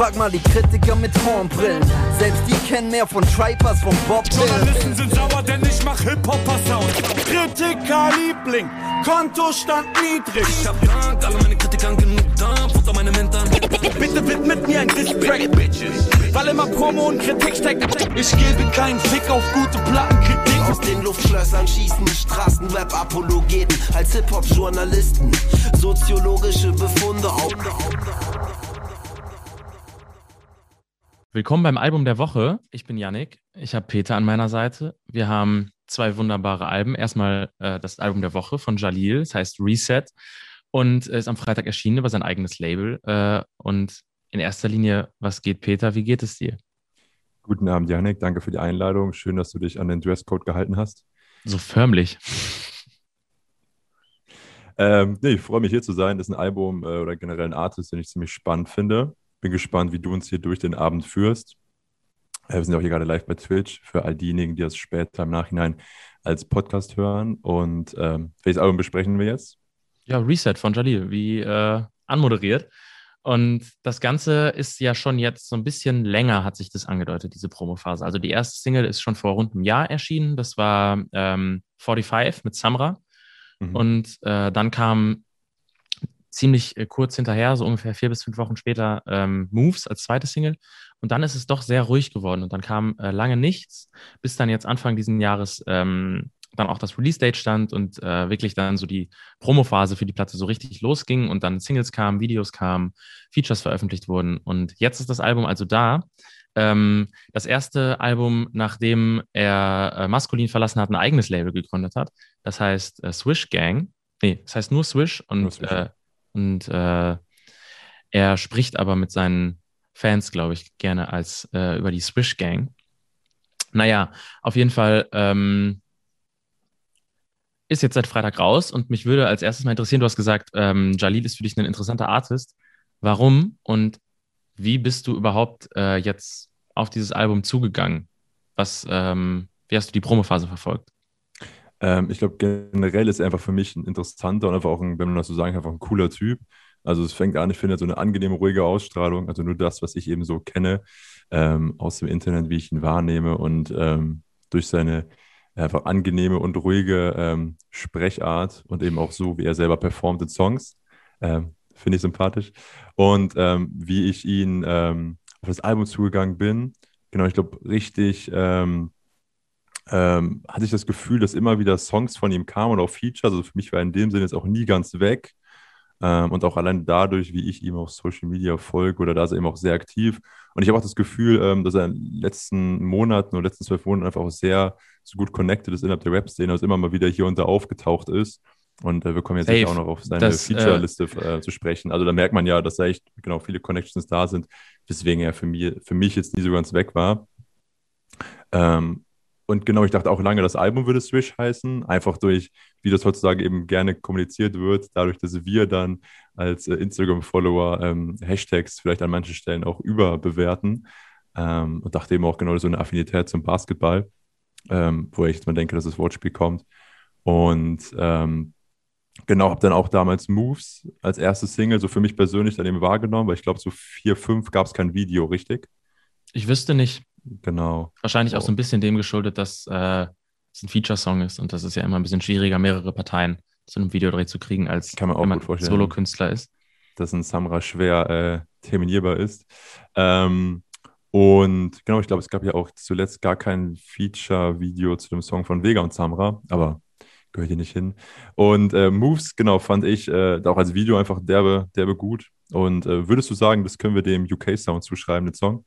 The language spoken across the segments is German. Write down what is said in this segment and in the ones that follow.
Frag mal die Kritiker mit Hornbrillen. Selbst die kennen mehr von Tripers, von Bob Journalisten sind sauer, denn ich mach Hip-Hopper-Sound. Kritiker-Liebling, Kontostand niedrig. Ich hab Dank, alle meine Kritiker genug Dampf unter meine Mentoren. Bitte widmet mir ein Distrack, Bitches. Weil immer Promo und Kritik steckt. Ich gebe keinen Fick auf gute Plattenkritik. Aus den Luftschlössern schießen Straßenrap-Apologeten als Hip-Hop-Journalisten. Soziologische Befunde auf. Willkommen beim Album der Woche. Ich bin Yannick. Ich habe Peter an meiner Seite. Wir haben zwei wunderbare Alben. Erstmal äh, das Album der Woche von Jalil, das heißt Reset und ist am Freitag erschienen über sein eigenes Label. Äh, und in erster Linie, was geht, Peter? Wie geht es dir? Guten Abend, Janik. Danke für die Einladung. Schön, dass du dich an den Dresscode gehalten hast. So förmlich. Ähm, nee, ich freue mich hier zu sein. Das ist ein Album äh, oder generell ein Artist, den ich ziemlich spannend finde. Bin gespannt, wie du uns hier durch den Abend führst. Äh, wir sind auch hier gerade live bei Twitch für all diejenigen, die das später im Nachhinein als Podcast hören. Und ähm, welches Album besprechen wir jetzt? Ja, Reset von Jalil, wie äh, anmoderiert. Und das Ganze ist ja schon jetzt so ein bisschen länger, hat sich das angedeutet, diese Promophase. Also die erste Single ist schon vor rund einem Jahr erschienen. Das war ähm, 45 mit Samra. Mhm. Und äh, dann kam ziemlich äh, kurz hinterher, so ungefähr vier bis fünf Wochen später, ähm, Moves als zweite Single. Und dann ist es doch sehr ruhig geworden und dann kam äh, lange nichts, bis dann jetzt Anfang dieses Jahres ähm, dann auch das Release-Date stand und äh, wirklich dann so die Promophase für die Platte so richtig losging und dann Singles kamen, Videos kamen, Features veröffentlicht wurden. Und jetzt ist das Album also da. Ähm, das erste Album, nachdem er äh, Maskulin verlassen hat, ein eigenes Label gegründet hat. Das heißt äh, Swish Gang. Nee, das heißt nur Swish und nur Swish. Äh, und äh, er spricht aber mit seinen Fans, glaube ich, gerne als äh, über die Swish Gang. Naja, auf jeden Fall ähm, ist jetzt seit Freitag raus und mich würde als erstes mal interessieren, du hast gesagt, ähm, Jalil ist für dich ein interessanter Artist. Warum und wie bist du überhaupt äh, jetzt auf dieses Album zugegangen? Was, ähm, wie hast du die Promophase verfolgt? Ähm, ich glaube, generell ist er einfach für mich ein interessanter und einfach auch, ein, wenn man das so sagen kann, einfach ein cooler Typ. Also es fängt an, ich finde, so eine angenehme, ruhige Ausstrahlung, also nur das, was ich eben so kenne ähm, aus dem Internet, wie ich ihn wahrnehme und ähm, durch seine einfach angenehme und ruhige ähm, Sprechart und eben auch so, wie er selber performt in Songs, ähm, finde ich sympathisch. Und ähm, wie ich ihn auf das Album zugegangen bin, genau, ich glaube, richtig ähm, hatte ich das Gefühl, dass immer wieder Songs von ihm kamen und auch Features. Also für mich war er in dem Sinne jetzt auch nie ganz weg. Ähm, und auch allein dadurch, wie ich ihm auf Social Media folge oder da ist er eben auch sehr aktiv. Und ich habe auch das Gefühl, ähm, dass er in den letzten Monaten oder letzten zwölf Monaten einfach auch sehr so gut connected ist innerhalb der Rap-Szene, also immer mal wieder hier und da aufgetaucht ist. Und äh, wir kommen jetzt Safe. auch noch auf seine Feature-Liste äh, zu sprechen. Also da merkt man ja, dass da echt genau viele Connections da sind, weswegen er für mich, für mich jetzt nie so ganz weg war. Ähm, und genau, ich dachte auch lange, das Album würde Swish heißen, einfach durch, wie das heutzutage eben gerne kommuniziert wird, dadurch, dass wir dann als äh, Instagram-Follower ähm, Hashtags vielleicht an manchen Stellen auch überbewerten. Ähm, und dachte eben auch genau so eine Affinität zum Basketball, ähm, wo ich jetzt mal denke, dass das Wortspiel kommt. Und ähm, genau, habe dann auch damals Moves als erste Single so für mich persönlich dann eben wahrgenommen, weil ich glaube, so vier, fünf gab es kein Video, richtig? Ich wüsste nicht. Genau. Wahrscheinlich auch so ein bisschen dem geschuldet, dass äh, es ein Feature-Song ist und das ist ja immer ein bisschen schwieriger, mehrere Parteien zu einem Videodreh zu kriegen, als Kann man auch wenn man Solo-Künstler ist. Dass ein Samra schwer äh, terminierbar ist. Ähm, und genau, ich glaube, es gab ja auch zuletzt gar kein Feature-Video zu dem Song von Vega und Samra, aber gehört hier nicht hin. Und äh, Moves, genau, fand ich äh, auch als Video einfach derbe, derbe gut. Und äh, würdest du sagen, das können wir dem UK-Sound zuschreiben, den Song?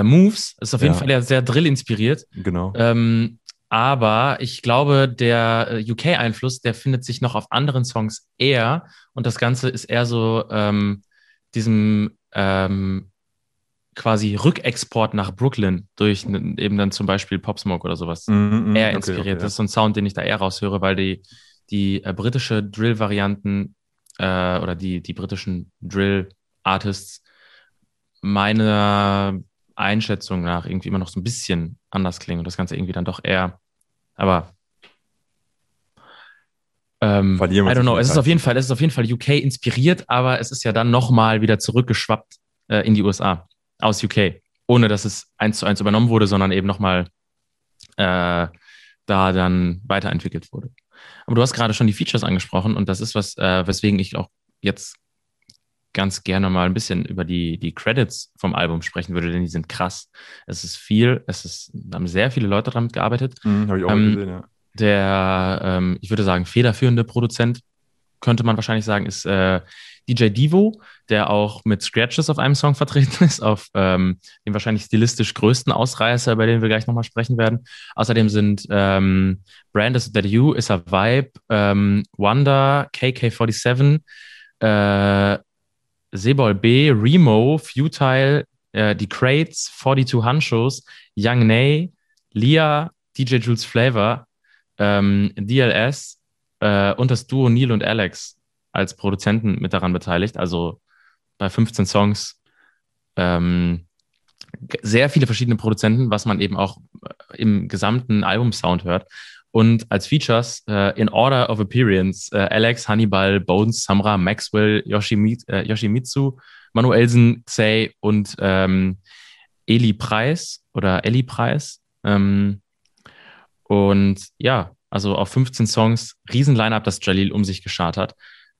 Äh, Moves. Ist auf jeden Fall ja sehr Drill inspiriert. Genau. Ähm, aber ich glaube, der äh, UK-Einfluss, der findet sich noch auf anderen Songs eher. Und das Ganze ist eher so ähm, diesem ähm, quasi Rückexport nach Brooklyn durch eben dann zum Beispiel Pop Smoke oder sowas mm, mm, eher inspiriert. Okay, okay, das ist so ein Sound, den ich da eher raushöre, weil die, die äh, britische Drill-Varianten äh, oder die, die britischen Drill-Artists meiner Einschätzung nach irgendwie immer noch so ein bisschen anders klingen und das Ganze irgendwie dann doch eher, aber ähm, I don't know. Es ist auf jeden Fall, es ist auf jeden Fall UK inspiriert, aber es ist ja dann nochmal wieder zurückgeschwappt äh, in die USA aus UK, ohne dass es eins zu eins übernommen wurde, sondern eben nochmal äh, da dann weiterentwickelt wurde. Aber du hast gerade schon die Features angesprochen und das ist was, äh, weswegen ich auch jetzt ganz gerne mal ein bisschen über die, die Credits vom Album sprechen würde, denn die sind krass. Es ist viel, es ist, haben sehr viele Leute damit gearbeitet. Mhm, Habe ich auch Ähm, gesehen, ja. Der, ähm, ich würde sagen, federführende Produzent, könnte man wahrscheinlich sagen, ist äh, DJ Divo, der auch mit Scratches auf einem Song vertreten ist, auf ähm, dem wahrscheinlich stilistisch größten Ausreißer, über den wir gleich nochmal sprechen werden. Außerdem sind ähm, Brand is That You, Is a Vibe, ähm, Wonder, KK47, äh, Sebol B, Remo, Futile, äh, die Crates, 42 Hanshos, Young Nay, Lia, DJ Jules Flavor, ähm, DLS äh, und das Duo Neil und Alex als Produzenten mit daran beteiligt. Also bei 15 Songs ähm, sehr viele verschiedene Produzenten, was man eben auch äh, im gesamten Albumsound hört. Und als Features äh, in Order of Appearance äh, Alex, Hannibal, Bones, Samra, Maxwell, Yoshimi, äh, Yoshimitsu, Manuelsen, Xay und ähm, Eli Preis oder Ellie Preis. Ähm, und ja, also auf 15 Songs, riesen Line-Up, das Jalil um sich geschart hat.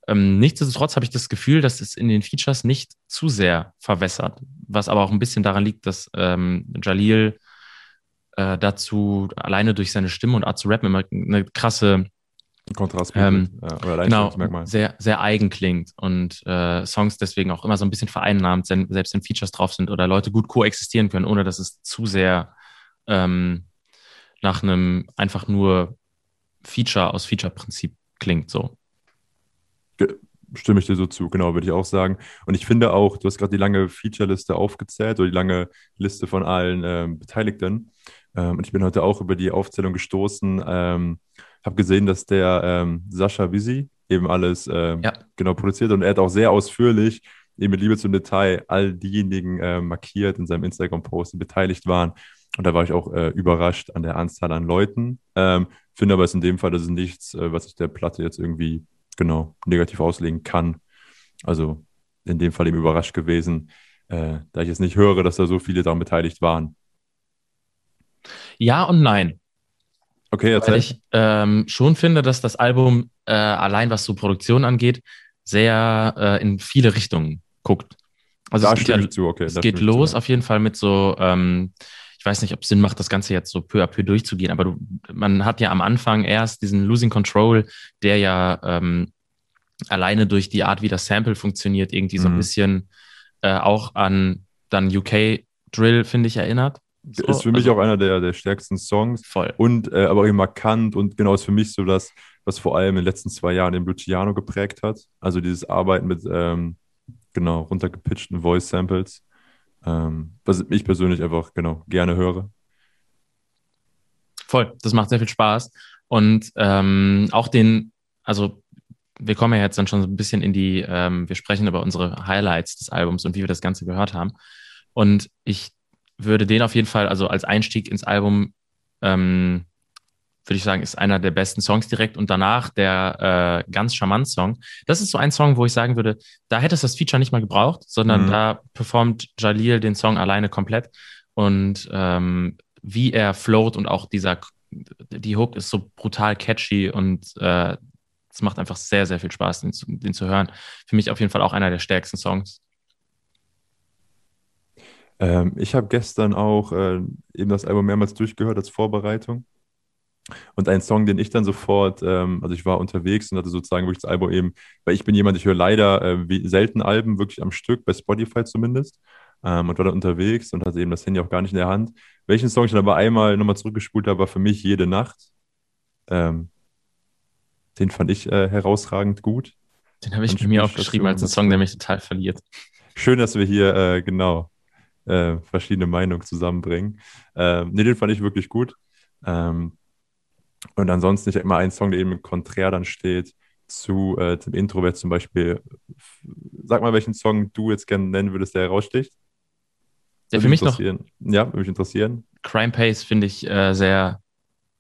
Ähm, nichtsdestotrotz habe ich das Gefühl, dass es in den Features nicht zu sehr verwässert, was aber auch ein bisschen daran liegt, dass ähm, Jalil äh, dazu alleine durch seine Stimme und Art zu rappen immer eine krasse Kontrast Ähm, ja, oder genau, sehr, sehr eigen klingt und äh, Songs deswegen auch immer so ein bisschen vereinnahmt, selbst wenn Features drauf sind oder Leute gut koexistieren können, ohne dass es zu sehr ähm, nach einem einfach nur Feature aus Feature-Prinzip klingt. So. Stimme ich dir so zu, genau, würde ich auch sagen. Und ich finde auch, du hast gerade die lange Feature-Liste aufgezählt oder die lange Liste von allen ähm, Beteiligten. Ähm, und ich bin heute auch über die Aufzählung gestoßen. Ähm, habe gesehen, dass der ähm, Sascha Visi eben alles ähm, Ja. genau produziert und er hat auch sehr ausführlich, eben mit Liebe zum Detail, all diejenigen äh, markiert in seinem Instagram-Post, die beteiligt waren. Und da war ich auch äh, überrascht an der Anzahl an Leuten. Ähm, finde aber es in dem Fall, das ist nichts, äh, was ich der Platte jetzt irgendwie genau negativ auslegen kann. Also in dem Fall eben überrascht gewesen, äh, da ich jetzt nicht höre, dass da so viele daran beteiligt waren. Ja und nein. Okay, Weil erzähl. ich ähm, schon finde, dass das Album äh, allein was so Produktion angeht, sehr äh, in viele Richtungen guckt. Also da es ja, ich zu, okay. es geht zu, los ja. auf jeden Fall mit so, ähm, ich weiß nicht, ob es Sinn macht, das Ganze jetzt so peu à peu durchzugehen, aber du, man hat ja am Anfang erst diesen Losing Control, der ja ähm, alleine durch die Art, wie das Sample funktioniert, irgendwie so ein Mhm. bisschen äh, auch an dann UK Drill, finde ich, erinnert. So, Ist für mich also auch einer der, der stärksten Songs voll. und äh, aber auch markant und genau ist für mich so das, was vor allem in den letzten zwei Jahren den Luciano geprägt hat. Also dieses Arbeiten mit ähm, genau runtergepitchten Voice Samples, ähm, was ich persönlich einfach genau gerne höre. Voll, das macht sehr viel Spaß. Und ähm, auch den, also wir kommen ja jetzt dann schon so ein bisschen in die, ähm, wir sprechen über unsere Highlights des Albums und wie wir das Ganze gehört haben. Und ich würde den auf jeden Fall, also als Einstieg ins Album, ähm, würde ich sagen, ist einer der besten Songs direkt und danach der äh, ganz charmant Song. Das ist so ein Song, wo ich sagen würde, da hätte es das Feature nicht mal gebraucht, sondern Mhm. da performt Jalil den Song alleine komplett. Und ähm, wie er float und auch dieser, die Hook ist so brutal catchy und äh, es macht einfach sehr, sehr viel Spaß, den, zu- den zu hören. Für mich auf jeden Fall auch einer der stärksten Songs. Ähm, ich habe gestern auch äh, eben das Album mehrmals durchgehört als Vorbereitung. Und ein Song, den ich dann sofort, ähm, also ich war unterwegs und hatte sozusagen wirklich das Album eben, weil ich bin jemand, ich höre leider äh, wie, selten Alben wirklich am Stück, bei Spotify zumindest. Ähm, und war dann unterwegs und hatte eben das Handy auch gar nicht in der Hand. Welchen Song ich dann aber einmal nochmal zurückgespult habe, war für mich Jede Nacht. Ähm, den fand ich äh, herausragend gut. Den habe ich Und mir aufgeschrieben als einen. Song, der mich total verliert. Schön, dass wir hier äh, genau äh, verschiedene Meinungen zusammenbringen. Ähm, nee, den fand ich wirklich gut. Ähm, und ansonsten, ich habe immer einen Song, der eben im Konträr dann steht zu äh, dem Intro, wäre zum Beispiel, sag mal, welchen Song du jetzt gerne nennen würdest, der heraussticht. Der für mich noch interessieren. Ja, würde mich interessieren. Crime Pace finde ich äh, sehr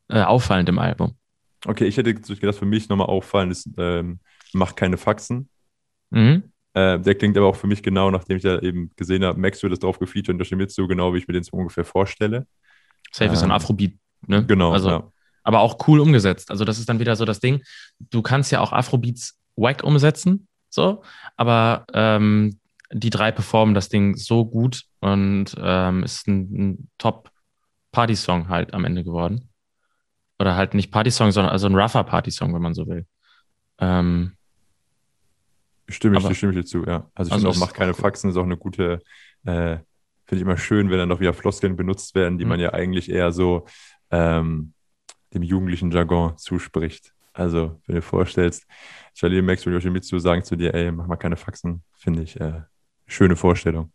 äh, auffallend im Album. Okay, ich hätte gedacht, für mich nochmal auffallen ist, ähm, mach keine Faxen. Mhm. Äh, der klingt aber auch für mich genau, nachdem ich da eben gesehen habe, Max wird das drauf gefeatured und Yoshimitsu, genau wie ich mir den so ungefähr vorstelle. Safe ist ein Ähm, Afrobeat, ne? Genau, Also, ja. aber auch cool umgesetzt. Also, das ist dann wieder so das Ding. Du kannst ja auch Afrobeats wack umsetzen, so, aber ähm, die drei performen das Ding so gut und ähm, ist ein, ein Top-Party-Song halt am Ende geworden. Oder halt nicht Party-Song, sondern also ein rougher Party-Song, wenn man so will. Ähm, Stimme ich, Aber- stimme ich dir zu, ja. Also ich Also finde auch, macht keine auch. Faxen, ist auch eine gute, äh, finde ich immer schön, wenn dann noch wieder Floskeln benutzt werden, die Mhm. man ja eigentlich eher so ähm, dem jugendlichen Jargon zuspricht. Also, wenn du dir vorstellst, Jalil Max und Yoshimitsu sagen zu dir, ey, mach mal keine Faxen, finde ich äh, schöne Vorstellung.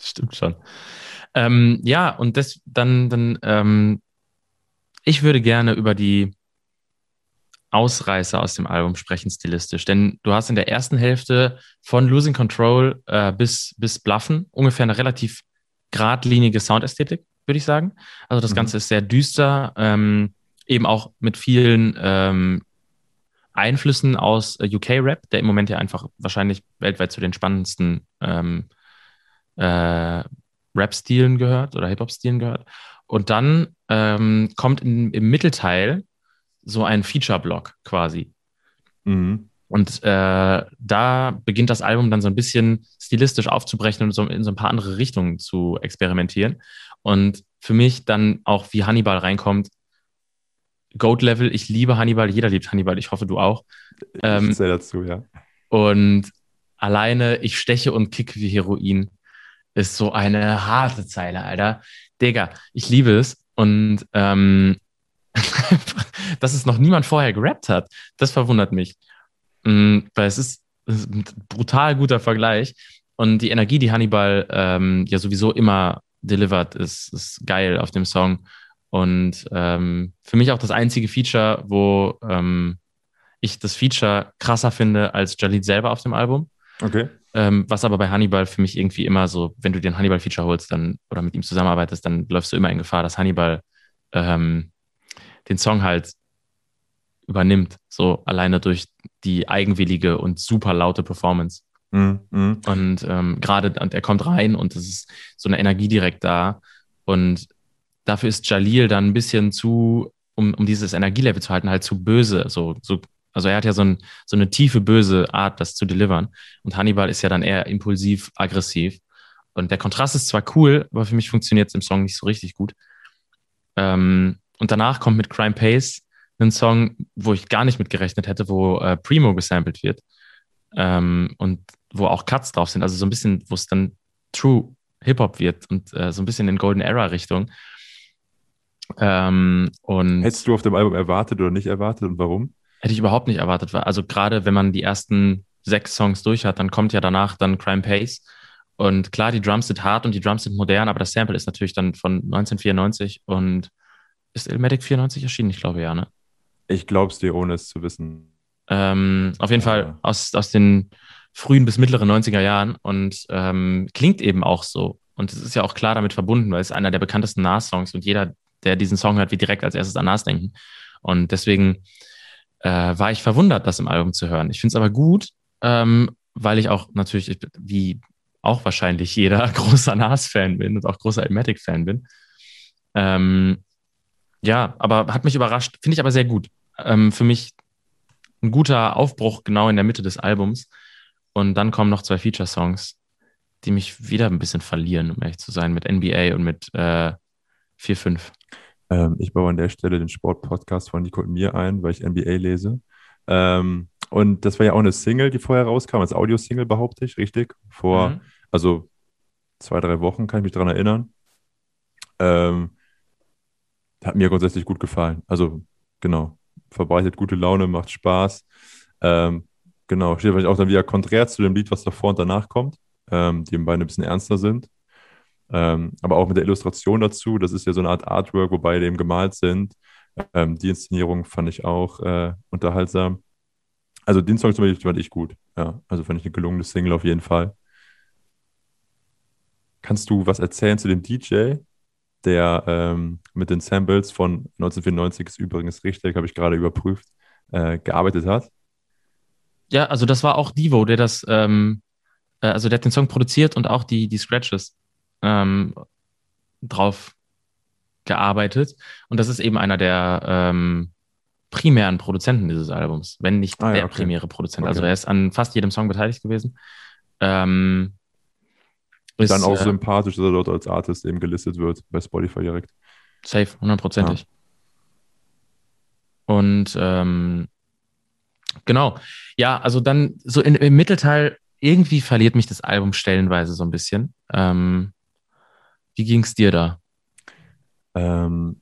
Stimmt schon. Ähm, ja, und das dann, dann ähm, ich würde gerne über die Ausreißer aus dem Album sprechen, stilistisch. Denn du hast in der ersten Hälfte von Losing Control äh, bis, bis Bluffen ungefähr eine relativ geradlinige Soundästhetik, würde ich sagen. Also das Mhm. Ganze ist sehr düster, ähm, eben auch mit vielen ähm, Einflüssen aus äh, UK-Rap, der im Moment ja einfach wahrscheinlich weltweit zu den spannendsten ähm, äh, Rap-Stilen gehört oder Hip-Hop-Stilen gehört. Und dann ähm, kommt in, im Mittelteil so ein Feature-Block quasi. Mhm. Und äh, da beginnt das Album dann so ein bisschen stilistisch aufzubrechen und so in so ein paar andere Richtungen zu experimentieren. Und für mich dann auch, wie Hannibal reinkommt, Goat-Level, ich liebe Hannibal, jeder liebt Hannibal, ich hoffe, du auch. Ähm, ich zähle dazu, ja. Und alleine, ich steche und kicke wie Heroin, ist so eine harte Zeile, Alter. Digga, ich liebe es. Und ähm, dass es noch niemand vorher gerappt hat, das verwundert mich. Mm, weil es ist, es ist ein brutal guter Vergleich. Und die Energie, die Hannibal ähm, ja sowieso immer delivert, ist, ist geil auf dem Song. Und ähm, für mich auch das einzige Feature, wo ähm, ich das Feature krasser finde als Jalid selber auf dem Album. Okay. Ähm, was aber bei Hannibal für mich irgendwie immer so, wenn du den Hannibal-Feature holst dann oder mit ihm zusammenarbeitest, dann läufst du immer in Gefahr, dass Hannibal ähm, den Song halt übernimmt, so alleine durch die eigenwillige und super laute Performance. Mhm. Mhm. Und ähm, gerade, und er kommt rein und es ist so eine Energie direkt da. Und dafür ist Jalil dann ein bisschen zu, um, um dieses Energielevel zu halten, halt zu böse. So, so, also er hat ja so, ein, so eine tiefe, böse Art, das zu delivern. Und Hannibal ist ja dann eher impulsiv, aggressiv. Und der Kontrast ist zwar cool, aber für mich funktioniert es im Song nicht so richtig gut. Ähm, und danach kommt mit Crime Pace ein Song, wo ich gar nicht mit gerechnet hätte, wo äh, Primo gesampelt wird. Ähm, und wo auch Cuts drauf sind, also so ein bisschen, wo es dann True Hip-Hop wird und äh, so ein bisschen in Golden Era-Richtung. Ähm, und Hättest du auf dem Album erwartet oder nicht erwartet und warum? hätte ich überhaupt nicht erwartet. weil- Also gerade wenn man die ersten sechs Songs durch hat, dann kommt ja danach dann Crime Pace. Und klar, die Drums sind hart und die Drums sind modern, aber das Sample ist natürlich dann von 1994 und ist Ilmatic 94 erschienen? Ich glaube ja, ne? Ich glaub's dir, ohne es zu wissen. Ähm, auf jeden Ja. Fall aus, aus den frühen bis mittleren 90er Jahren und ähm, klingt eben auch so. Und es ist ja auch klar damit verbunden, weil es einer der bekanntesten Nas-Songs und jeder, der diesen Song hört, wird direkt als erstes an Nas denken. Und deswegen äh, war ich verwundert, das im Album zu hören. Ich finde es aber gut, ähm, weil ich auch natürlich, ich, wie auch wahrscheinlich jeder, großer Nas-Fan bin und auch großer Elmatic-Fan bin. Ähm, ja, aber hat mich überrascht, finde ich aber sehr gut. Ähm, für mich ein guter Aufbruch genau in der Mitte des Albums. Und dann kommen noch zwei Feature-Songs, die mich wieder ein bisschen verlieren, um ehrlich zu sein, mit NBA und mit äh, 4-5. Ähm, ich baue an der Stelle den Sport-Podcast von Nico und mir ein, weil ich NBA lese. Ähm, und das war ja auch eine Single, die vorher rauskam, als Audio-Single, behaupte ich, richtig? Vor, Mhm. also zwei, drei Wochen, kann ich mich daran erinnern. Ähm, hat mir grundsätzlich gut gefallen. Also, genau, verbreitet gute Laune, macht Spaß. Ähm, genau, steht vielleicht auch dann wieder konträr zu dem Lied, was davor und danach kommt, ähm, die beide ein bisschen ernster sind. Ähm, aber auch mit der Illustration dazu, das ist ja so eine Art Artwork, wo beide eben gemalt sind. Ähm, die Inszenierung fand ich auch äh, unterhaltsam. Also den Song zum Beispiel fand ich gut. Ja, also fand ich eine gelungene Single auf jeden Fall. Kannst du was erzählen zu dem DJ, der ähm, mit den Samples von 1994 ist übrigens richtig, habe ich gerade überprüft, äh, gearbeitet hat? Ja, also das war auch Divo, der das, ähm, äh, also der hat den Song produziert und auch die, die Scratches ähm, drauf gearbeitet. Und das ist eben einer der ähm, primären Produzenten dieses Albums, wenn nicht Ah ja, der okay. primäre Produzent. Okay. Also er ist an fast jedem Song beteiligt gewesen. Ähm, ist, Dann auch äh, sympathisch, dass er dort als Artist eben gelistet wird, bei Spotify direkt. Safe, hundertprozentig. Und ähm, genau, ja, also dann so in, im Mittelteil, irgendwie verliert mich das Album stellenweise so ein bisschen. Ähm, wie ging es dir da? Ähm,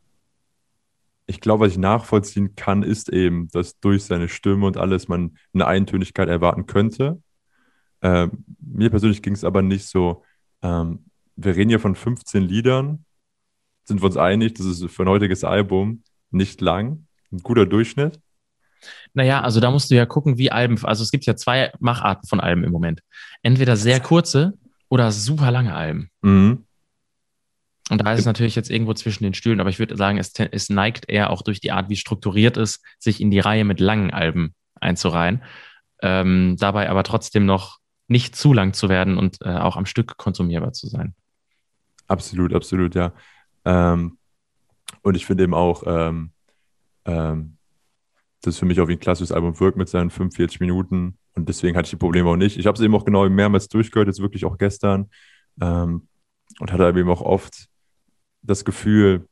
ich glaube, was ich nachvollziehen kann, ist eben, dass durch seine Stimme und alles man eine Eintönigkeit erwarten könnte. Ähm, mir persönlich ging es aber nicht so. Ähm, wir reden hier von 15 Liedern. Sind wir uns einig, das ist für ein heutiges Album nicht lang. Ein guter Durchschnitt. Naja, also da musst du ja gucken, wie Alben, also es gibt ja zwei Macharten von Alben im Moment. Entweder sehr kurze oder super lange Alben. Mhm. Und da ist es natürlich jetzt irgendwo zwischen den Stühlen, aber ich würde sagen, es, es neigt eher auch durch die Art, wie es strukturiert ist, sich in die Reihe mit langen Alben einzureihen. Ähm, dabei aber trotzdem noch nicht zu lang zu werden und äh, auch am Stück konsumierbar zu sein. Absolut, absolut, ja. Ähm, und ich finde eben auch, ähm, ähm, das für mich auch wie ein klassisches Album wirkt mit seinen 45 Minuten. Und deswegen hatte ich die Probleme auch nicht. Ich habe es eben auch genau mehrmals durchgehört, jetzt wirklich auch gestern. Ähm, und hatte eben auch oft das Gefühl,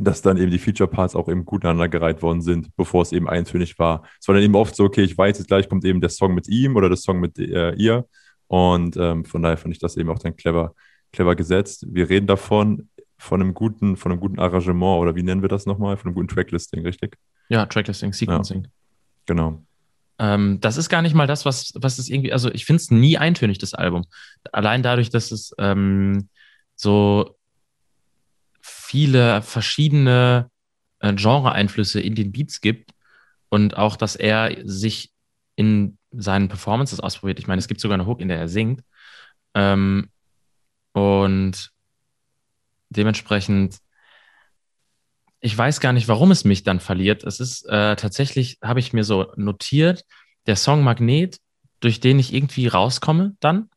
dass dann eben die Feature-Parts auch eben gut aneinandergereiht worden sind, bevor es eben eintönig war. Es war dann eben oft so, okay, ich weiß, jetzt gleich kommt eben der Song mit ihm oder der Song mit äh, ihr. Und ähm, von daher fand ich das eben auch dann clever, clever gesetzt. Wir reden davon, von einem guten, von einem guten Arrangement oder wie nennen wir das nochmal? Von einem guten Tracklisting, richtig? Ja, Tracklisting, Sequencing. Genau. Ähm, das ist gar nicht mal das, was, was es irgendwie, also ich finde es nie eintönig, das Album. Allein dadurch, dass es ähm, so viele verschiedene äh, Genre-Einflüsse in den Beats gibt und auch, dass er sich in seinen Performances ausprobiert. Ich meine, es gibt sogar eine Hook, in der er singt. Ähm, und dementsprechend, ich weiß gar nicht, warum es mich dann verliert. Es ist äh, tatsächlich, habe ich mir so notiert, der Song Magnet, durch den ich irgendwie rauskomme dann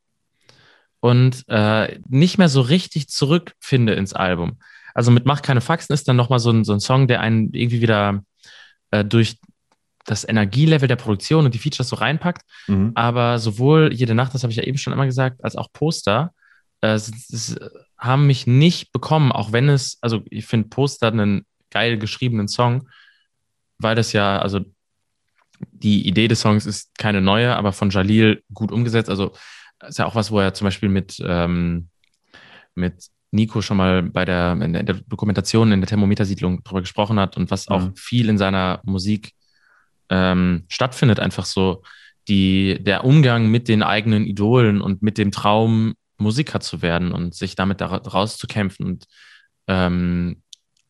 und äh, nicht mehr so richtig zurückfinde ins Album. Also mit Mach keine Faxen ist dann nochmal so ein, so ein Song, der einen irgendwie wieder äh, durch das Energielevel der Produktion und die Features so reinpackt. Mhm. Aber sowohl Jede Nacht, das habe ich ja eben schon einmal gesagt, als auch Poster äh, haben mich nicht bekommen, auch wenn es, also ich finde Poster einen geil geschriebenen Song, weil das ja, also die Idee des Songs ist keine neue, aber von Jalil gut umgesetzt. Also ist ja auch was, wo er zum Beispiel mit, ähm, mit Nico schon mal bei der, in der Dokumentation in der Thermometersiedlung drüber gesprochen hat und was auch Mhm. viel in seiner Musik ähm, stattfindet, einfach so die, der Umgang mit den eigenen Idolen und mit dem Traum, Musiker zu werden und sich damit da rauszukämpfen und ähm,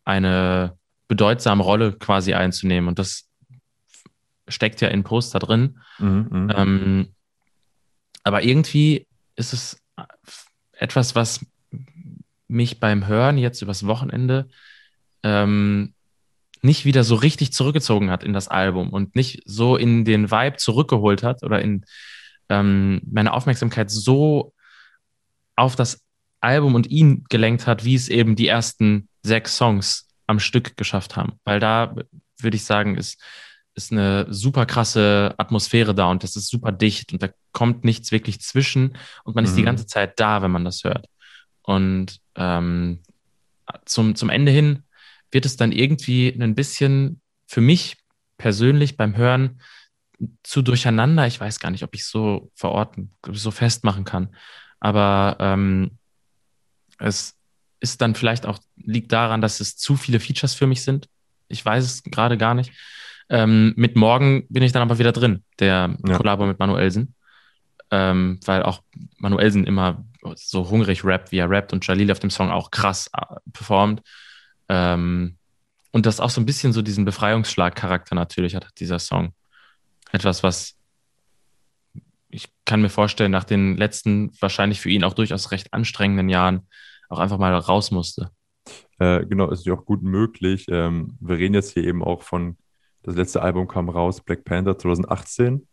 eine bedeutsame Rolle quasi einzunehmen. Und das steckt ja in Poster drin. Mhm. Mhm. Ähm, aber irgendwie ist es etwas, was mich beim Hören jetzt übers Wochenende ähm, nicht wieder so richtig zurückgezogen hat in das Album und nicht so in den Vibe zurückgeholt hat oder in ähm, meine Aufmerksamkeit so auf das Album und ihn gelenkt hat, wie es eben die ersten sechs Songs am Stück geschafft haben. Weil da würde ich sagen, ist, ist eine super krasse Atmosphäre da und das ist super dicht und da kommt nichts wirklich zwischen und man ist die Mhm. ganze Zeit da, wenn man das hört. Und ähm, zum, zum Ende hin wird es dann irgendwie ein bisschen für mich persönlich beim Hören zu durcheinander. Ich weiß gar nicht, ob ich so verorten, so festmachen kann. Aber ähm, es ist dann vielleicht auch, liegt daran, dass es zu viele Features für mich sind. Ich weiß es gerade gar nicht. Ähm, mit Morgen bin ich dann aber wieder drin, der Ja. Mit Manuelsen. Ähm, weil auch Manuelsen immer so hungrig rappt, wie er rappt und Jalil auf dem Song auch krass äh, performt. Ähm, und das auch so ein bisschen so diesen Befreiungsschlag-Charakter natürlich hat, dieser Song. Etwas, was ich kann mir vorstellen, nach den letzten, wahrscheinlich für ihn auch durchaus recht anstrengenden Jahren auch einfach mal raus musste. Äh, genau, ist ja auch gut möglich. Ähm, wir reden jetzt hier eben auch von, das letzte Album kam raus, Black Panther 2018.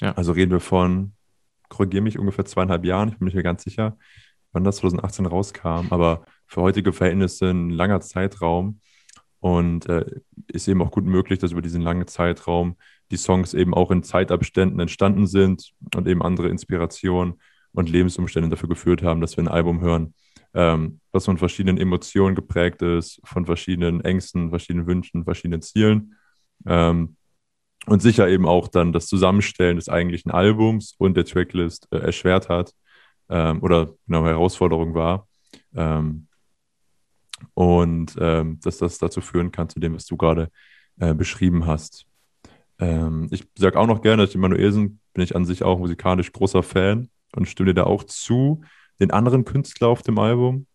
Ja. Also reden wir von, korrigiere mich, ungefähr zweieinhalb Jahren, ich bin nicht mehr ganz sicher, wann das 2018 rauskam, aber für heutige Verhältnisse ein langer Zeitraum und äh, ist eben auch gut möglich, dass über diesen langen Zeitraum die Songs eben auch in Zeitabständen entstanden sind und eben andere Inspirationen und Lebensumstände dafür geführt haben, dass wir ein Album hören, ähm, was von verschiedenen Emotionen geprägt ist, von verschiedenen Ängsten, verschiedenen Wünschen, verschiedenen Zielen. Ähm, und sicher eben auch dann das Zusammenstellen des eigentlichen Albums und der Tracklist äh, erschwert hat ähm, oder genau Herausforderung war. Ähm, und ähm, dass das dazu führen kann, zu dem, was du gerade äh, beschrieben hast. Ähm, ich sage auch noch gerne, dass Emanuelsen bin ich an sich auch musikalisch großer Fan und stimme dir da auch zu. Den anderen Künstler auf dem Album,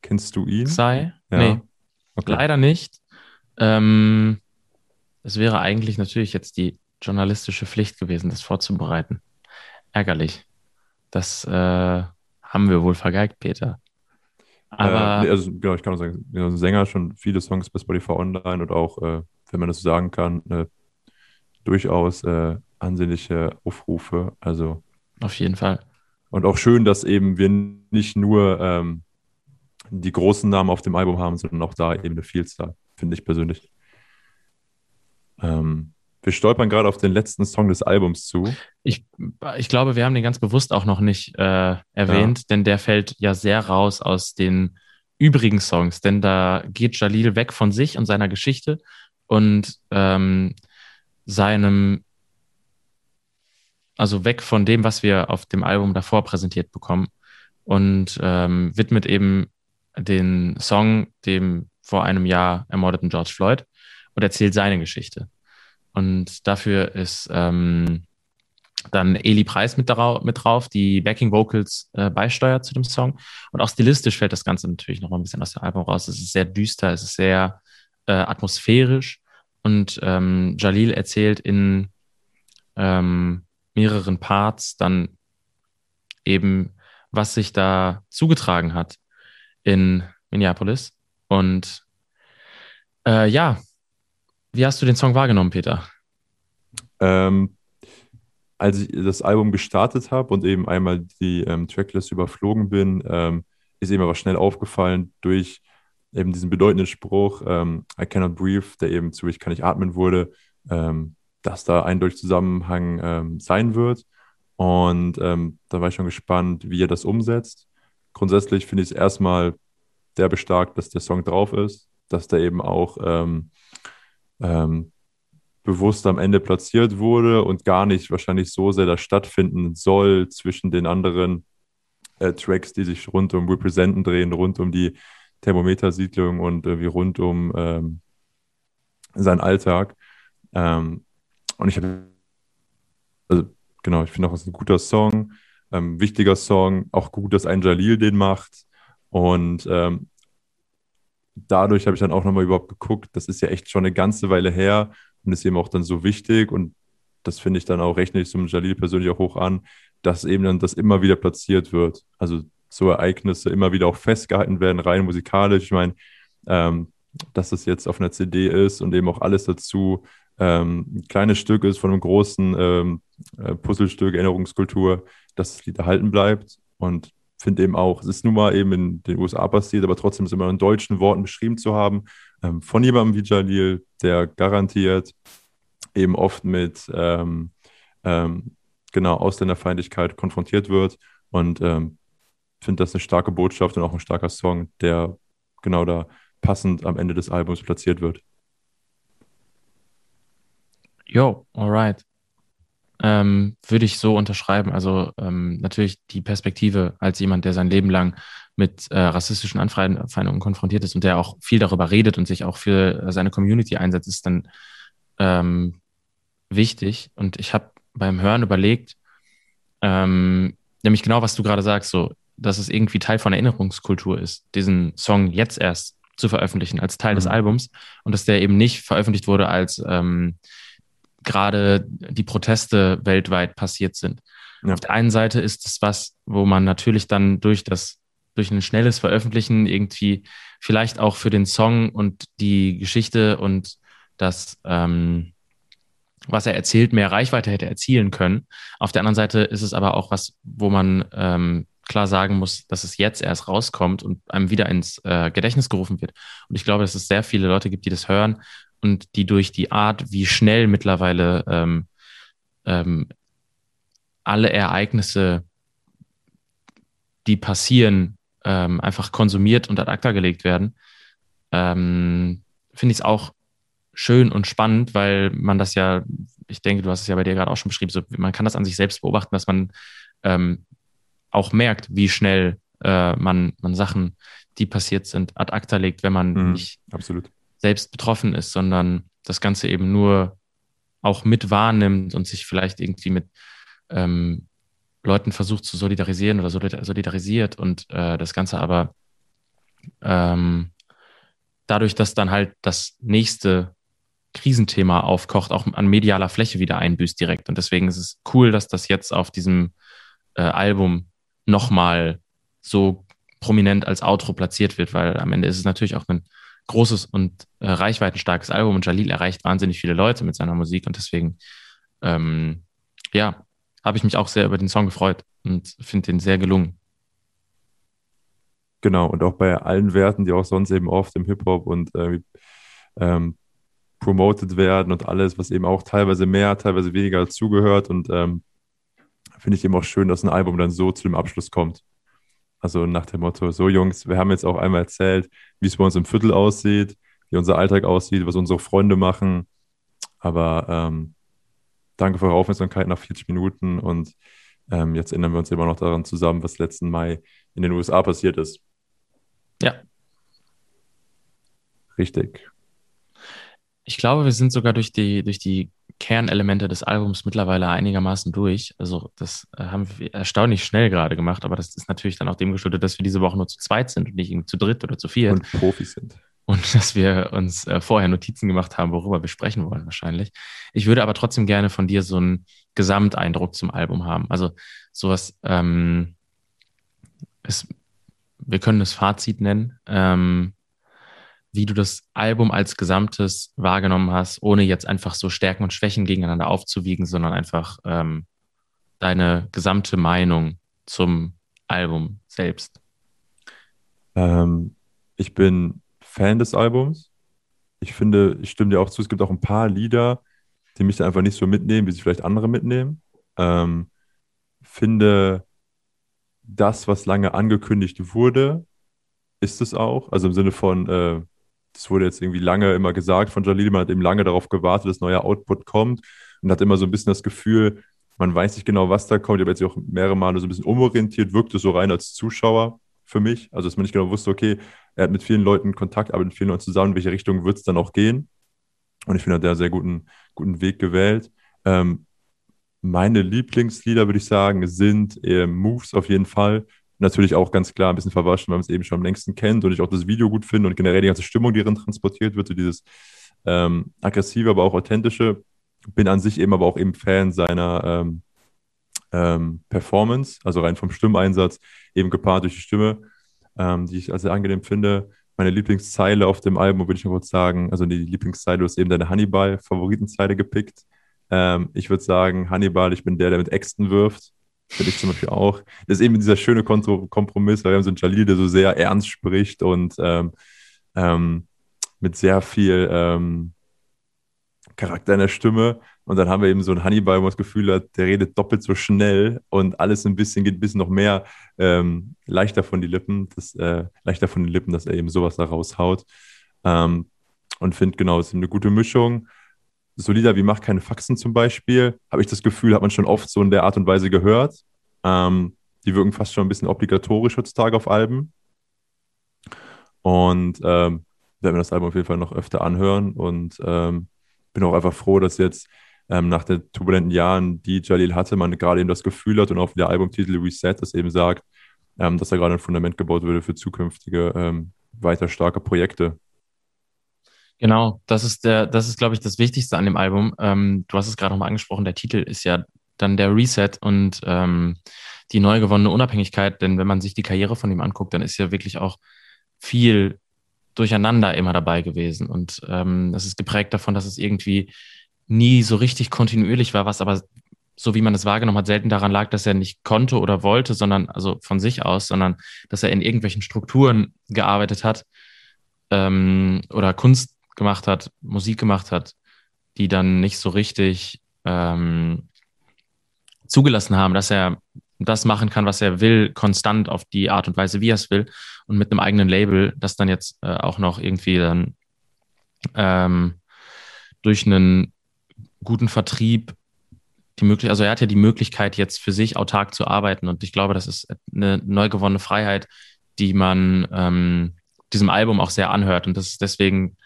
kennst du ihn? Sei? Ja. Nee, okay. leider nicht. Ähm, es wäre eigentlich natürlich jetzt die journalistische Pflicht gewesen, das vorzubereiten. Ärgerlich. Das äh, haben wir wohl vergeigt, Peter. Aber äh, also, genau, ich kann auch sagen, ja, Sänger schon viele Songs bei Spotify Online und auch, äh, wenn man das so sagen kann, äh, durchaus äh, ansehnliche Aufrufe. Also auf jeden Fall. Und auch schön, dass eben wir nicht nur ähm, die großen Namen auf dem Album haben, sondern auch da eben eine Vielzahl, finde ich persönlich. Ähm, wir stolpern gerade auf den letzten Song des Albums zu. Ich, ich glaube, wir haben den ganz bewusst auch noch nicht äh, erwähnt, ja. denn der fällt ja sehr raus aus den übrigen Songs, denn da geht Jalil weg von sich und seiner Geschichte und ähm, seinem, also weg von dem, was wir auf dem Album davor präsentiert bekommen und ähm, widmet eben den Song dem vor einem Jahr ermordeten George Floyd und erzählt seine Geschichte. Und dafür ist ähm, dann Eli Preis mit, mit drauf, die Backing Vocals äh, beisteuert zu dem Song. Und auch stilistisch fällt das Ganze natürlich noch mal ein bisschen aus dem Album raus. Es ist sehr düster, es ist sehr äh, atmosphärisch. Und ähm, Jalil erzählt in ähm, mehreren Parts dann eben, was sich da zugetragen hat in Minneapolis. Und äh, ja, wie hast du den Song wahrgenommen, Peter? Ähm, als ich das Album gestartet habe und eben einmal die ähm, Tracklist überflogen bin, ähm, ist eben aber schnell aufgefallen durch eben diesen bedeutenden Spruch, ähm, I cannot breathe, der eben zu Ich kann nicht atmen wurde, ähm, dass da eindeutig Zusammenhang ähm, sein wird. Und ähm, da war ich schon gespannt, wie er das umsetzt. Grundsätzlich finde ich es erstmal der bestarkt, dass der Song drauf ist, dass der eben auch ähm, bewusst am Ende platziert wurde und gar nicht wahrscheinlich so sehr da stattfinden soll zwischen den anderen äh, Tracks, die sich rund um Representen drehen, rund um die Thermometersiedlung und äh, wie rund um ähm, seinen Alltag. Ähm, und ich habe, also genau, ich finde auch, es ist ein guter Song, ähm, wichtiger Song, auch gut, dass ein Jalil den macht. Und ähm, dadurch habe ich dann auch nochmal überhaupt geguckt, das ist ja echt schon eine ganze Weile her und ist eben auch dann so wichtig und das finde ich dann auch, rechne ich zum Jalil persönlich auch hoch an, dass eben dann das immer wieder platziert wird. Also so Ereignisse immer wieder auch festgehalten werden, rein musikalisch. Ich meine, ähm, dass das jetzt auf einer CD ist und eben auch alles dazu ähm, ein kleines Stück ist von einem großen ähm, äh, Puzzlestück, Erinnerungskultur, dass das Lied erhalten bleibt. Und finde eben auch, es ist nun mal eben in den USA passiert, aber trotzdem ist immer in deutschen Worten beschrieben zu haben, ähm, von jemandem wie Jalil, der garantiert eben oft mit ähm, ähm, genau Ausländerfeindlichkeit konfrontiert wird und ähm, finde das eine starke Botschaft und auch ein starker Song, der genau da passend am Ende des Albums platziert wird. Jo, alright. Ähm, würde ich so unterschreiben. Also ähm, natürlich die Perspektive als jemand, der sein Leben lang mit äh, rassistischen Anfeindungen konfrontiert ist und der auch viel darüber redet und sich auch für seine Community einsetzt, ist dann ähm, wichtig. Und ich habe beim Hören überlegt, ähm, nämlich genau, was du gerade sagst, so, dass es irgendwie Teil von Erinnerungskultur ist, diesen Song jetzt erst zu veröffentlichen als Teil mhm. des Albums und dass der eben nicht veröffentlicht wurde als ähm, gerade die Proteste weltweit passiert sind. Ja. Auf der einen Seite ist es was, wo man natürlich dann durch das, durch ein schnelles Veröffentlichen irgendwie vielleicht auch für den Song und die Geschichte und das, ähm, was er erzählt, mehr Reichweite hätte erzielen können. Auf der anderen Seite ist es aber auch was, wo man ähm, klar sagen muss, dass es jetzt erst rauskommt und einem wieder ins äh, Gedächtnis gerufen wird. Und ich glaube, dass es sehr viele Leute gibt, die das hören und die durch die Art, wie schnell mittlerweile ähm, ähm, alle Ereignisse, die passieren, ähm, einfach konsumiert und ad acta gelegt werden, ähm, finde ich es auch schön und spannend, weil man das ja, ich denke, du hast es ja bei dir gerade auch schon beschrieben, so, man kann das an sich selbst beobachten, dass man ähm, auch merkt, wie schnell äh, man, man Sachen, die passiert sind, ad acta legt, wenn man mhm, nicht absolut. Selbst betroffen ist, sondern das Ganze eben nur auch mit wahrnimmt und sich vielleicht irgendwie mit ähm, Leuten versucht zu solidarisieren oder solidarisiert und äh, das Ganze aber ähm, dadurch, dass dann halt das nächste Krisenthema aufkocht, auch an medialer Fläche wieder einbüßt direkt. Und deswegen ist es cool, dass das jetzt auf diesem äh, Album nochmal so prominent als Outro platziert wird, weil am Ende ist es natürlich auch ein großes und äh, reichweitenstarkes Album und Jalil erreicht wahnsinnig viele Leute mit seiner Musik und deswegen, ähm, ja, habe ich mich auch sehr über den Song gefreut und finde den sehr gelungen. Genau, und auch bei allen Werten, die auch sonst eben oft im Hip-Hop und äh, ähm, promoted werden und alles, was eben auch teilweise mehr, teilweise weniger zugehört und ähm, finde ich eben auch schön, dass ein Album dann so zu dem Abschluss kommt. Also nach dem Motto, so Jungs, wir haben jetzt auch einmal erzählt, wie es bei uns im Viertel aussieht, wie unser Alltag aussieht, was unsere Freunde machen. Aber ähm, danke für eure Aufmerksamkeit nach 40 Minuten und ähm, jetzt erinnern wir uns immer noch daran zusammen, was letzten Mai in den USA passiert ist. Ja. Richtig. Ich glaube, wir sind sogar durch die, durch die Kernelemente des Albums mittlerweile einigermaßen durch. Also das äh, haben wir erstaunlich schnell gerade gemacht, aber das ist natürlich dann auch dem geschuldet, dass wir diese Woche nur zu zweit sind und nicht irgendwie zu dritt oder zu viert. Und Profis sind. Und dass wir uns äh, vorher Notizen gemacht haben, worüber wir sprechen wollen wahrscheinlich. Ich würde aber trotzdem gerne von dir so einen Gesamteindruck zum Album haben. Also sowas, ähm, es, wir können es Fazit nennen. Ähm, wie du das Album als Gesamtes wahrgenommen hast, ohne jetzt einfach so Stärken und Schwächen gegeneinander aufzuwiegen, sondern einfach ähm, deine gesamte Meinung zum Album selbst. Ähm, ich bin Fan des Albums. Ich finde, ich stimme dir auch zu, es gibt auch ein paar Lieder, die mich da einfach nicht so mitnehmen, wie sie vielleicht andere mitnehmen. Ähm, finde, das, was lange angekündigt wurde, ist es auch. Also im Sinne von, äh, das wurde jetzt irgendwie lange immer gesagt von Jalili, man hat eben lange darauf gewartet, dass neuer Output kommt und hat immer so ein bisschen das Gefühl, man weiß nicht genau, was da kommt. Ich habe jetzt auch mehrere Male so ein bisschen umorientiert, wirkte so rein als Zuschauer für mich. Also, dass man nicht genau wusste, okay, er hat mit vielen Leuten Kontakt, arbeitet mit vielen Leuten zusammen, in welche Richtung wird es dann auch gehen. Und ich finde, er hat einen sehr guten, guten Weg gewählt. Ähm, meine Lieblingslieder, würde ich sagen, sind äh, Moves auf jeden Fall natürlich auch ganz klar ein bisschen verwaschen, weil man es eben schon am längsten kennt und ich auch das Video gut finde und generell die ganze Stimmung, die darin transportiert wird, so dieses ähm, aggressive, aber auch authentische. Bin an sich eben aber auch eben Fan seiner ähm, ähm, Performance, also rein vom Stimmeinsatz, eben gepaart durch die Stimme, ähm, die ich als sehr angenehm finde. Meine Lieblingszeile auf dem Album, würde ich noch kurz sagen, also die Lieblingszeile, du hast eben deine Hannibal-Favoritenzeile gepickt. Ähm, ich würde sagen, Hannibal, ich bin der, der mit Äxten wirft. Finde ich zum Beispiel auch. Das ist eben dieser schöne Kompromiss, weil wir haben so einen Jalil, der so sehr ernst spricht und ähm, ähm, mit sehr viel ähm, Charakter in der Stimme. Und dann haben wir eben so einen Hannibal, wo man das Gefühl hat, der redet doppelt so schnell und alles ein bisschen geht ein bisschen noch mehr ähm, leichter von die Lippen, das, äh, leichter von den Lippen, dass er eben sowas da raushaut. Ähm, und finde genau, es ist eine gute Mischung solider wie Macht keine Faxen zum Beispiel, habe ich das Gefühl, hat man schon oft so in der Art und Weise gehört. Ähm, die wirken fast schon ein bisschen obligatorisch heutzutage auf Alben. Und ähm, werden wir das Album auf jeden Fall noch öfter anhören und ähm, bin auch einfach froh, dass jetzt ähm, nach den turbulenten Jahren, die Jalil hatte, man gerade eben das Gefühl hat und auch der Albumtitel Reset das eben sagt, ähm, dass da gerade ein Fundament gebaut würde für zukünftige ähm, weiter starke Projekte. Genau, das ist der, das ist, glaube ich, das Wichtigste an dem Album. Ähm, du hast es gerade nochmal angesprochen, der Titel ist ja dann der Reset und ähm, die neu gewonnene Unabhängigkeit, denn wenn man sich die Karriere von ihm anguckt, dann ist ja wirklich auch viel Durcheinander immer dabei gewesen. Und ähm, das ist geprägt davon, dass es irgendwie nie so richtig kontinuierlich war, was aber so wie man es wahrgenommen hat, selten daran lag, dass er nicht konnte oder wollte, sondern also von sich aus, sondern dass er in irgendwelchen Strukturen gearbeitet hat ähm, oder Kunst gemacht hat, Musik gemacht hat, die dann nicht so richtig ähm, zugelassen haben, dass er das machen kann, was er will, konstant auf die Art und Weise, wie er es will und mit einem eigenen Label, das dann jetzt äh, auch noch irgendwie dann ähm, durch einen guten Vertrieb die Möglichkeit, also er hat ja die Möglichkeit, jetzt für sich autark zu arbeiten. Und ich glaube, das ist eine neu gewonnene Freiheit, die man ähm, diesem Album auch sehr anhört. Und das ist deswegen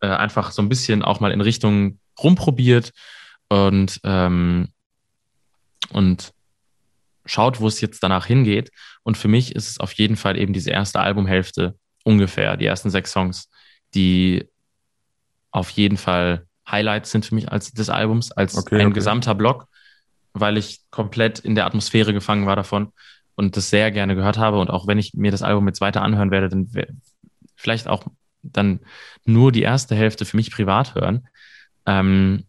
äh, einfach so ein bisschen auch mal in Richtung rumprobiert und, ähm, und schaut, wo es jetzt danach hingeht. Und für mich ist es auf jeden Fall eben diese erste Albumhälfte ungefähr, die ersten sechs Songs, die auf jeden Fall Highlights sind für mich als des Albums, als okay, ein okay. gesamter Block, weil ich komplett in der Atmosphäre gefangen war davon und das sehr gerne gehört habe. Und auch wenn ich mir das Album jetzt weiter anhören werde, dann vielleicht auch dann nur die erste Hälfte für mich privat hören. Ähm,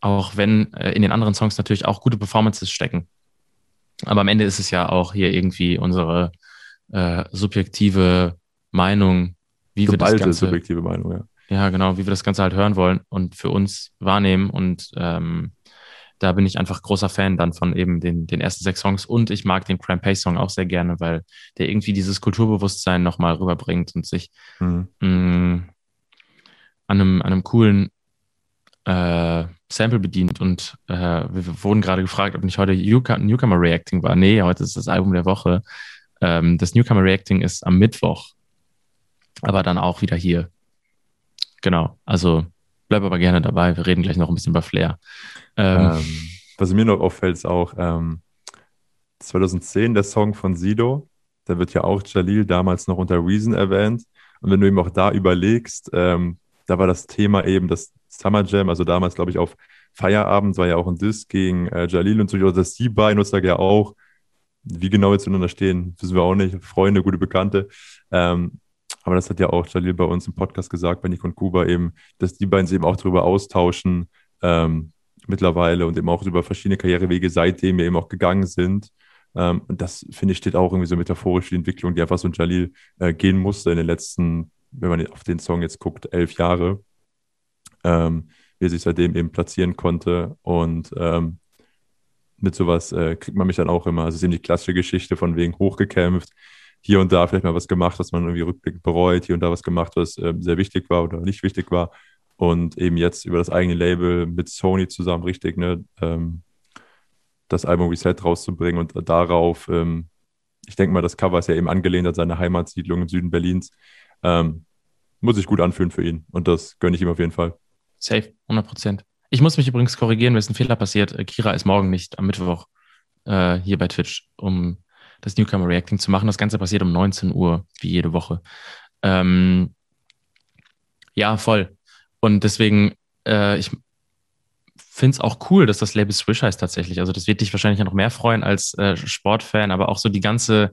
auch wenn äh, in den anderen Songs natürlich auch gute Performances stecken. Aber am Ende ist es ja auch hier irgendwie unsere äh, subjektive Meinung, wie Geballte wir das Ganze, subjektive Meinung, ja. Ja, genau, wie wir das Ganze halt hören wollen und für uns wahrnehmen. Und ähm, da bin ich einfach großer Fan dann von eben den, den ersten sechs Songs. Und ich mag den Crampay Song auch sehr gerne, weil der irgendwie dieses Kulturbewusstsein nochmal rüberbringt und sich mhm. mh, mm, an, einem, an einem coolen äh, Sample bedient. Und äh, wir wurden gerade gefragt, ob nicht heute Newcomer Reacting war. Nee, heute ist das Album der Woche. Ähm, das Newcomer Reacting ist am Mittwoch. Aber dann auch wieder hier Genau, also bleib aber gerne dabei. Wir reden gleich noch ein bisschen über Flair. Ähm, ähm, was mir noch auffällt, ist auch ähm, 2010 der Song von Sido. Da wird ja auch Jalil damals noch unter Reason erwähnt. Und wenn du ihm auch da überlegst, ähm, da war das Thema eben das Summer Jam, also damals, glaube ich, auf Feierabend war ja auch ein Diss gegen äh, Jalil und so, dass beiden uns ja auch, wie genau jetzt zueinander stehen, wissen wir auch nicht, Freunde, gute Bekannte. Ähm, aber das hat ja auch Jalil bei uns im Podcast gesagt, bei Nick und Kuba eben, dass die beiden sich eben auch darüber austauschen ähm, mittlerweile und eben auch über verschiedene Karrierewege seitdem eben auch gegangen sind. Ähm, und das, finde ich, steht auch irgendwie so metaphorisch die Entwicklung, die einfach so ein Jalil äh, gehen musste in den letzten, wenn man auf den Song jetzt guckt, elf Jahre. Ähm, wie er sich seitdem eben platzieren konnte. Und ähm, mit sowas äh, kriegt man mich dann auch immer. Also es ist eben die klassische Geschichte von wegen hochgekämpft, hier und da vielleicht mal was gemacht, was man irgendwie rückblickend bereut, hier und da was gemacht, was äh, sehr wichtig war oder nicht wichtig war. Und eben jetzt über das eigene Label mit Sony zusammen richtig, ne, ähm, das Album Reset rauszubringen und darauf, ähm, ich denke mal, das Cover ist ja eben angelehnt an seine Heimatsiedlung im Süden Berlins. Ähm, muss sich gut anfühlen für ihn und das gönne ich ihm auf jeden Fall. Safe, 100 Prozent. Ich muss mich übrigens korrigieren, mir ist ein Fehler passiert. Kira ist morgen nicht am Mittwoch äh, hier bei Twitch, um das Newcomer Reacting zu machen. Das Ganze passiert um 19 Uhr, wie jede Woche. Ähm, ja, voll. Und deswegen, äh, ich finde es auch cool, dass das Label Swish heißt tatsächlich. Also das wird dich wahrscheinlich noch mehr freuen als äh, Sportfan, aber auch so die ganze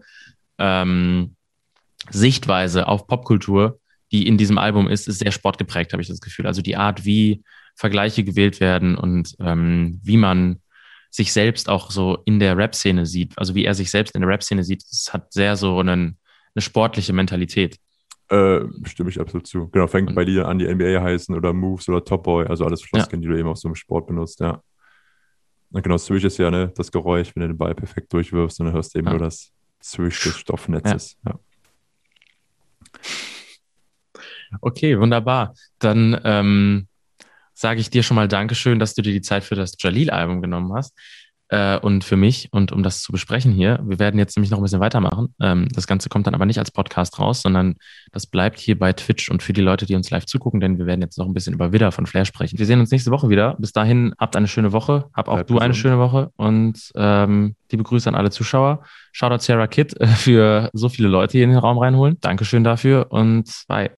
ähm, Sichtweise auf Popkultur, die in diesem Album ist, ist sehr sportgeprägt, habe ich das Gefühl. Also die Art, wie Vergleiche gewählt werden und ähm, wie man sich selbst auch so in der Rap-Szene sieht, also wie er sich selbst in der Rap-Szene sieht, das hat sehr so einen, eine sportliche Mentalität. Äh, stimme ich absolut zu. Genau, fängt und, bei dir an, die NBA heißen oder Moves oder Top Boy, also alles Floskeln, ja. die du eben auch so im Sport benutzt, ja. Und genau, Swish ist ja ne, das Geräusch, wenn du den Ball perfekt durchwirfst und dann hörst du eben ja. nur das Swish des Stoffnetzes. Ja. Okay, wunderbar. Dann ähm, sage ich dir schon mal Dankeschön, dass du dir die Zeit für das Jalil-Album genommen hast äh, und für mich und um das zu besprechen hier. Wir werden jetzt nämlich noch ein bisschen weitermachen. Ähm, das Ganze kommt dann aber nicht als Podcast raus, sondern das bleibt hier bei Twitch und für die Leute, die uns live zugucken, denn wir werden jetzt noch ein bisschen über Widder von Flair sprechen. Wir sehen uns nächste Woche wieder. Bis dahin, habt eine schöne Woche. Hab auch Bleib du gesund. eine schöne Woche und ähm, liebe Grüße an alle Zuschauer. Shoutout Sarah Kidd äh, für so viele Leute hier in den Raum reinholen. Dankeschön dafür und bye.